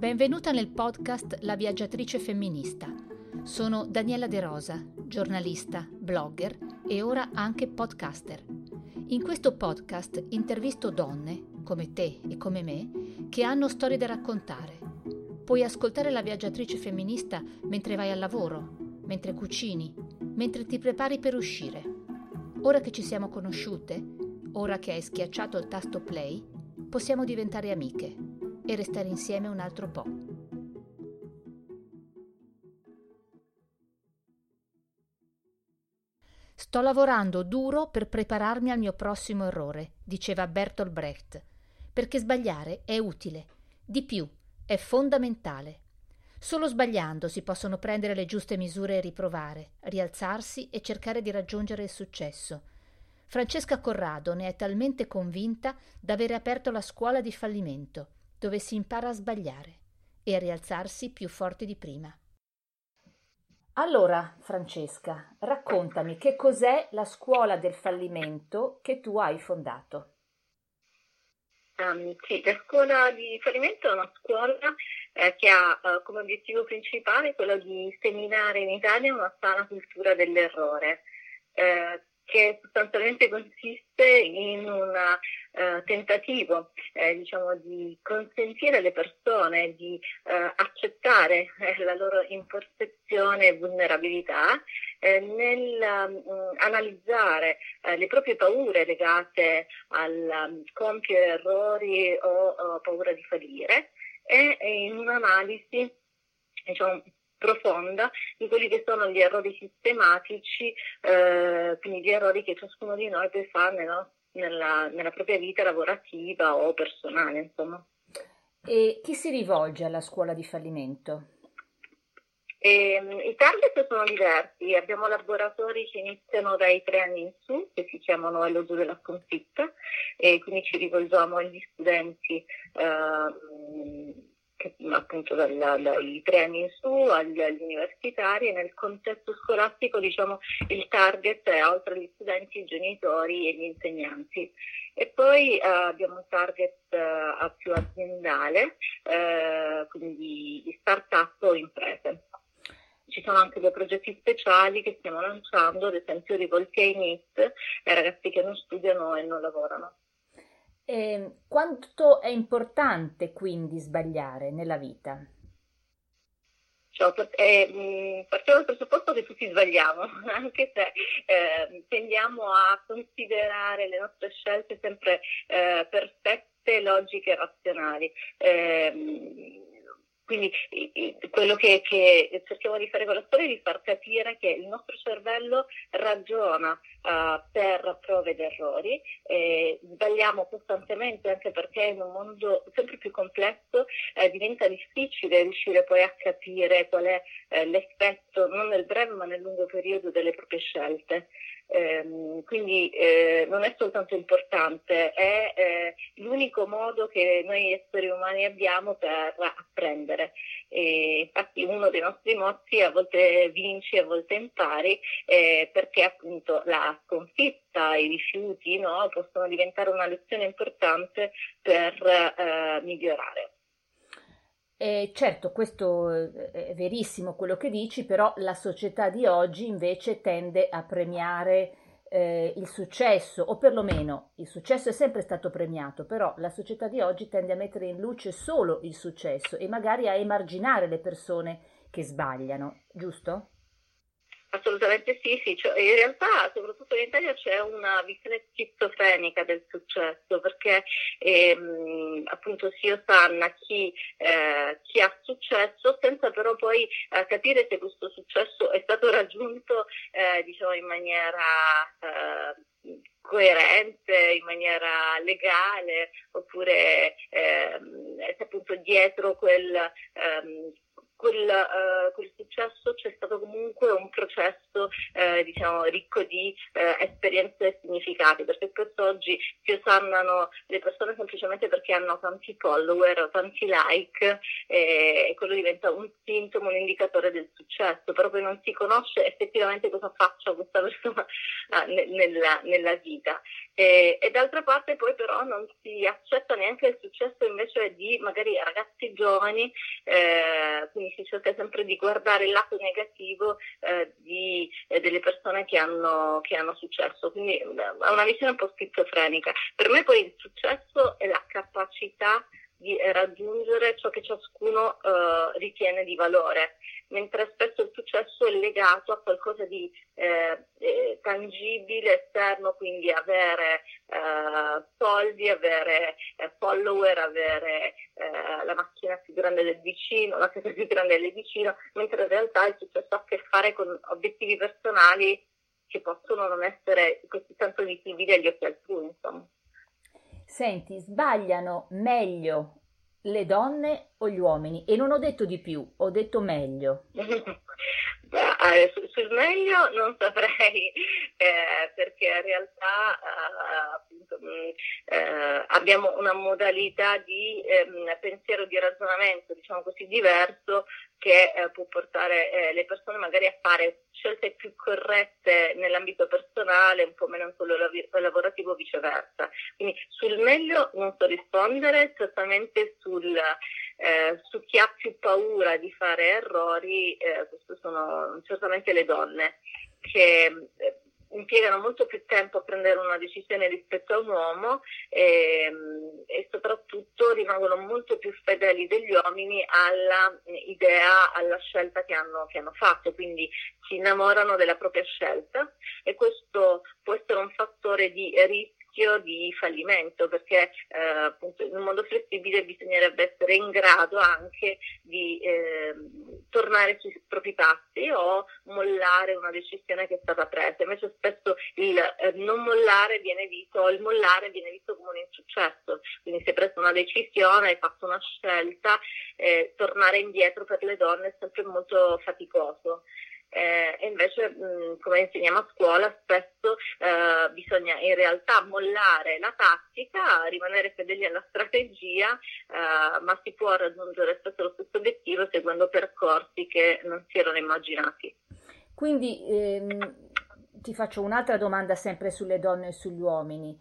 Benvenuta nel podcast La viaggiatrice femminista. Sono Daniela De Rosa, giornalista, blogger e ora anche podcaster. In questo podcast intervisto donne, come te e come me, che hanno storie da raccontare. Puoi ascoltare La viaggiatrice femminista mentre vai al lavoro, mentre cucini, mentre ti prepari per uscire. Ora che ci siamo conosciute, ora che hai schiacciato il tasto play, possiamo diventare amiche e restare insieme un altro po'. Sto lavorando duro per prepararmi al mio prossimo errore, diceva Bertolt Brecht, perché sbagliare è utile, di più, è fondamentale. Solo sbagliando si possono prendere le giuste misure e riprovare, rialzarsi e cercare di raggiungere il successo. Francesca Corrado ne è talmente convinta da avere aperto la scuola di fallimento, dove si impara a sbagliare e a rialzarsi più forti di prima. Allora, Francesca, raccontami che cos'è la scuola del fallimento che tu hai fondato. Um, sì, la scuola di fallimento è una scuola eh, che ha eh, come obiettivo principale quello di seminare in Italia una sana cultura dell'errore. Eh, che sostanzialmente consiste in un uh, tentativo eh, diciamo, di consentire alle persone di uh, accettare eh, la loro imperfezione e vulnerabilità eh, nel um, analizzare eh, le proprie paure legate al um, compiere errori o, o paura di fallire e in un'analisi diciamo, profonda di quelli che sono gli errori sistematici, eh, quindi gli errori che ciascuno di noi può fare no? nella, nella, propria vita lavorativa o personale. Insomma. E chi si rivolge alla scuola di fallimento? E, ehm, I target sono diversi, abbiamo laboratori che iniziano dai tre anni in su, che si chiamano L2 della sconfitta, e quindi ci rivolgiamo agli studenti eh, appunto dalla, dai anni in su agli, agli universitari e nel contesto scolastico diciamo il target è oltre agli studenti, i genitori e gli insegnanti. E poi eh, abbiamo un target eh, più aziendale, eh, quindi di start-up o imprese. Ci sono anche dei progetti speciali che stiamo lanciando, ad esempio rivolti ai NIT, ai ragazzi che non studiano e non lavorano. Eh, quanto è importante quindi sbagliare nella vita? Cioè, eh, partiamo dal presupposto che tutti sbagliamo, anche se eh, tendiamo a considerare le nostre scelte sempre eh, perfette, logiche e razionali. Eh, quindi quello che, che, cerchiamo di fare con la storia è di far capire che il nostro cervello ragiona uh, per prove ed errori, eh, sbagliamo costantemente anche perché in un mondo sempre più complesso eh, diventa difficile riuscire poi a capire qual è eh, l'effetto non nel breve ma nel lungo periodo delle proprie scelte. Eh, quindi eh, non è soltanto importante, è eh, l'unico modo che noi esseri umani abbiamo per apprendere. E infatti uno dei nostri mozzi a volte vinci, a volte impari, eh, perché appunto la sconfitta, i rifiuti no, possono diventare una lezione importante per eh, migliorare. Eh, certo, questo è verissimo quello che dici, però la società di oggi invece tende a premiare eh, il successo, o perlomeno il successo è sempre stato premiato, però la società di oggi tende a mettere in luce solo il successo e magari a emarginare le persone che sbagliano, giusto? Assolutamente sì, sì. Cioè, in realtà soprattutto in Italia c'è una visione schizofrenica del successo perché ehm, appunto si osanna chi, eh, chi, ha successo senza però poi eh, capire se questo successo è stato raggiunto eh, diciamo in maniera eh, coerente, in maniera legale oppure ehm, se appunto dietro quel... Ehm, quel, uh, quel, successo c'è stato comunque un processo uh, diciamo, ricco di uh, esperienze e significati, perché spesso oggi si osannano le persone semplicemente perché hanno tanti follower, tanti like e quello diventa un sintomo, un indicatore del successo, poi non si conosce effettivamente cosa faccia questa persona nella, nella, vita. E, e d'altra parte poi però non si accetta neanche il successo invece di magari ragazzi giovani, eh, quindi si cerca sempre di guardare il lato negativo eh, eh, delle persone che hanno, che hanno successo, quindi è una visione un po' schizofrenica. Per me poi il successo è la capacità di raggiungere ciò che ciascuno uh, ritiene di valore, mentre spesso il successo è legato a qualcosa di eh, eh, tangibile, esterno, quindi avere eh, soldi, avere eh, follower, avere eh, la macchina più grande del vicino, la casa più grande del vicino, mentre in realtà il successo ha a che fare con obiettivi personali che possono non essere così tanto visibili agli occhi altrui, insomma. Senti, sbagliano meglio le donne o gli uomini? E non ho detto di più, ho detto meglio. Eh, sul meglio non saprei, eh, perché in realtà eh, abbiamo una modalità di ehm, pensiero, di ragionamento, diciamo così, diverso che eh, può portare eh, le persone magari a fare scelte più corrette nell'ambito personale, un po' meno lav- lavorativo, viceversa. Quindi sul meglio non so rispondere, certamente sul, eh, su chi ha più paura di fare errori, eh, queste sono certamente le donne che impiegano molto più tempo a prendere una decisione rispetto a un uomo e, ehm, e soprattutto rimangono molto più fedeli degli uomini all'idea, alla scelta che hanno, che hanno fatto, quindi si innamorano della propria scelta e questo può essere un fattore di rischio di fallimento perché eh, appunto in un mondo flessibile bisognerebbe essere in grado anche di eh, tornare sui propri passi o mollare una decisione che è stata presa. Invece spesso il eh, non mollare viene visto, o il mollare viene visto come un insuccesso. Quindi se hai preso una decisione, hai fatto una scelta, eh, tornare indietro per le donne è sempre molto faticoso eh, e invece mh, come insegniamo a scuola spesso eh, bisogna in realtà mollare la tattica, rimanere fedeli alla strategia, eh, ma si può raggiungere spesso lo stesso obiettivo seguendo percorsi che non si erano immaginati. Quindi ehm, ti faccio un'altra domanda sempre sulle donne e sugli uomini,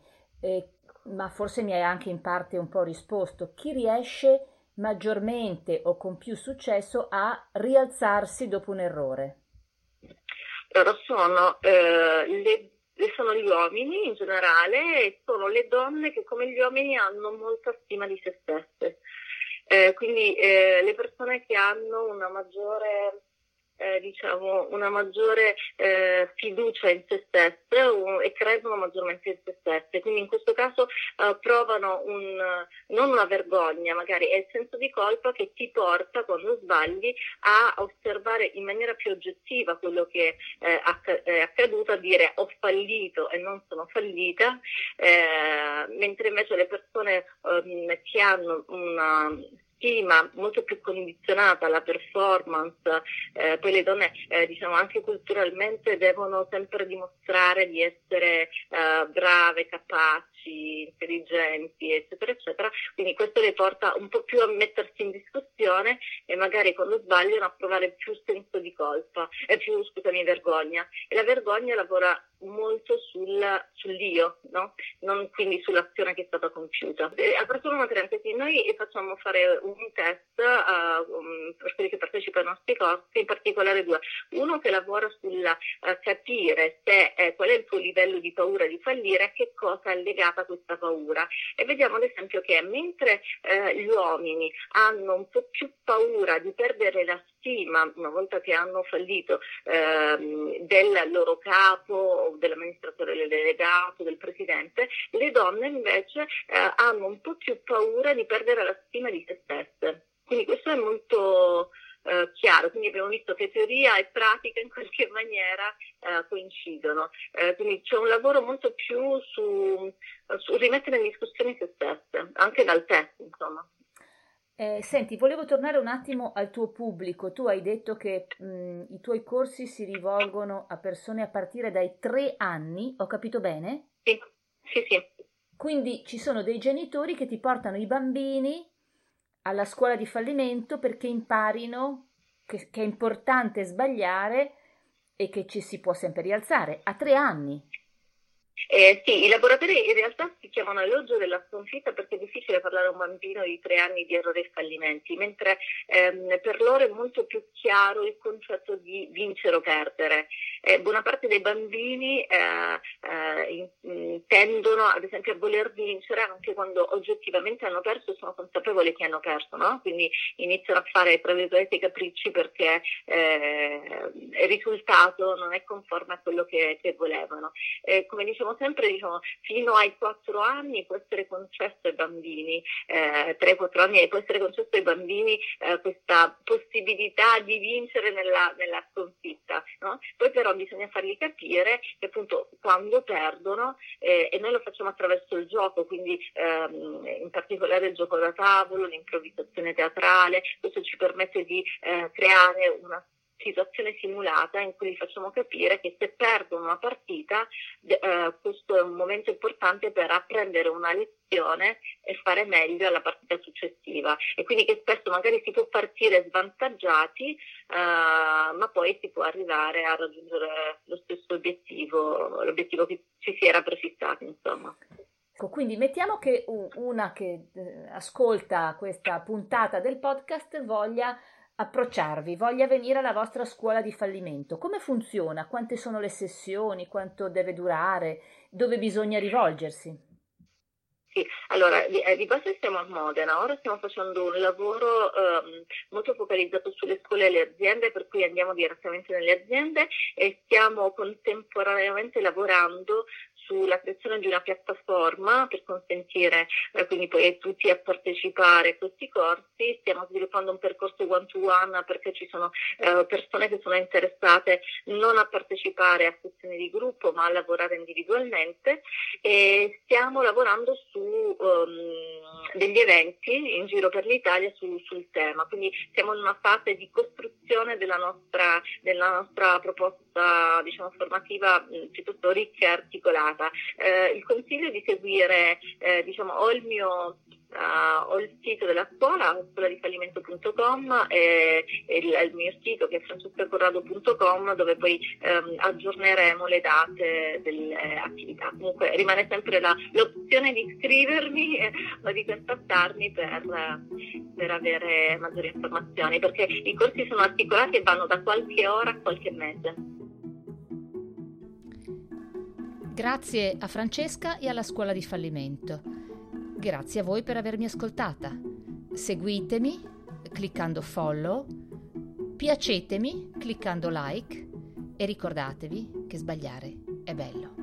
ma forse mi hai anche in parte un po' risposto. Chi riesce maggiormente o con più successo a rialzarsi dopo un errore? Loro sono, eh, le, sono gli uomini in generale e sono le donne che come gli uomini hanno molta stima di se stesse. Eh, quindi eh, le persone che hanno una maggiore eh, diciamo, una maggiore eh, fiducia in se stesse e credono maggiormente in se stesse. Quindi in questo caso uh, provano un, non una vergogna, magari è il senso di colpa che ti porta quando sbagli a osservare in maniera più oggettiva quello che eh, è accaduto, a dire ho fallito e non sono fallita, eh, mentre invece le persone um, che hanno una stima molto più condizionata alla performance, eh, poi le donne eh, diciamo anche culturalmente devono sempre dimostrare di essere eh, brave, capaci, intelligenti, eccetera, eccetera, quindi questo le porta un po' più a mettersi in discussione e magari quando sbagliano a provare più senso di colpa, e più, scusami, vergogna. E la vergogna lavora molto sul, sull'io, no? non quindi sull'azione che è stata compiuta. A una parentesi, noi facciamo fare un test uh, um, per quelli che partecipano ai nostri corsi, in particolare due. Uno che lavora sul uh, capire se, eh, qual è il tuo livello di paura di fallire, a che cosa è legata questa paura. E vediamo ad esempio che mentre eh, gli uomini hanno un po' più paura di perdere la stima una volta che hanno fallito ehm, del loro capo, dell'amministratore delegato, del presidente, le donne invece eh, hanno un po' più paura di perdere la stima di se stesse. Quindi questo è molto eh, chiaro, quindi abbiamo visto che teoria e pratica in qualche maniera eh, coincidono, eh, quindi c'è un lavoro molto più su, su rimettere in discussione se stesse, anche dal test insomma. Eh, senti, volevo tornare un attimo al tuo pubblico. Tu hai detto che mh, i tuoi corsi si rivolgono a persone a partire dai tre anni, ho capito bene? Sì, sì, sì. Quindi ci sono dei genitori che ti portano i bambini alla scuola di fallimento perché imparino che, che è importante sbagliare e che ci si può sempre rialzare a tre anni. Eh, sì, i laboratori in realtà si chiamano elogio della sconfitta perché è difficile parlare a un bambino di tre anni di errori e fallimenti, mentre ehm, per loro è molto più chiaro il concetto di vincere o perdere. Eh, buona parte dei bambini eh, eh in, tendono ad esempio a voler vincere anche quando oggettivamente hanno perso e sono consapevoli che hanno perso, no? quindi iniziano a fare tra virgolette i capricci perché eh, il risultato non è conforme a quello che, che volevano. Eh, come dicevo sempre, diciamo, fino ai 4 anni può essere concesso ai bambini, eh, 3-4 anni può essere concesso ai bambini eh, questa possibilità di vincere nella, nella sconfitta. No? Poi però bisogna fargli capire che appunto quando perdono, eh, e noi lo facciamo attraverso il gioco, quindi ehm, in particolare il gioco da tavolo, l'improvvisazione teatrale, questo ci permette di eh, creare una situazione simulata in cui gli facciamo capire che se perdono una partita eh, questo è un momento importante per apprendere una lezione e fare meglio alla partita successiva e quindi che spesso magari si può partire svantaggiati eh, ma poi si può arrivare a raggiungere lo stesso obiettivo, l'obiettivo che ci si era prefissato insomma. Ecco, quindi mettiamo che una che eh, ascolta questa puntata del podcast voglia approcciarvi, voglia venire alla vostra scuola di fallimento. Come funziona? Quante sono le sessioni? Quanto deve durare? Dove bisogna rivolgersi? Sì, allora di, eh, base siamo a Modena, ora stiamo facendo un lavoro ehm, molto focalizzato sulle scuole e le aziende, per cui andiamo direttamente nelle aziende e stiamo contemporaneamente lavorando sulla creazione di una piattaforma per consentire eh, quindi poi a tutti a partecipare a questi corsi. Stiamo sviluppando un percorso one to one perché ci sono eh, persone che sono interessate non a partecipare a sessioni di gruppo ma a lavorare individualmente e stiamo lavorando su um, degli eventi in giro per l'Italia su, sul tema. Quindi siamo in una fase di costruzione della nostra, della nostra proposta diciamo, formativa mh, piuttosto ricca e articolata. Eh, il consiglio di seguire eh, diciamo, o il mio Uh, ho il sito della scuola, scuoladifallimento.com e, e il, il, mio sito che è francescacorrado.com dove poi um, aggiorneremo le date delle attività. Comunque rimane sempre la, l'opzione di iscrivermi eh, o di contattarmi per, per, avere maggiori informazioni perché i corsi sono articolati e vanno da qualche ora a qualche mese. Grazie a Francesca e alla scuola di fallimento. Grazie a voi per avermi ascoltata. Seguitemi cliccando follow, piacetemi cliccando like e ricordatevi che sbagliare è bello.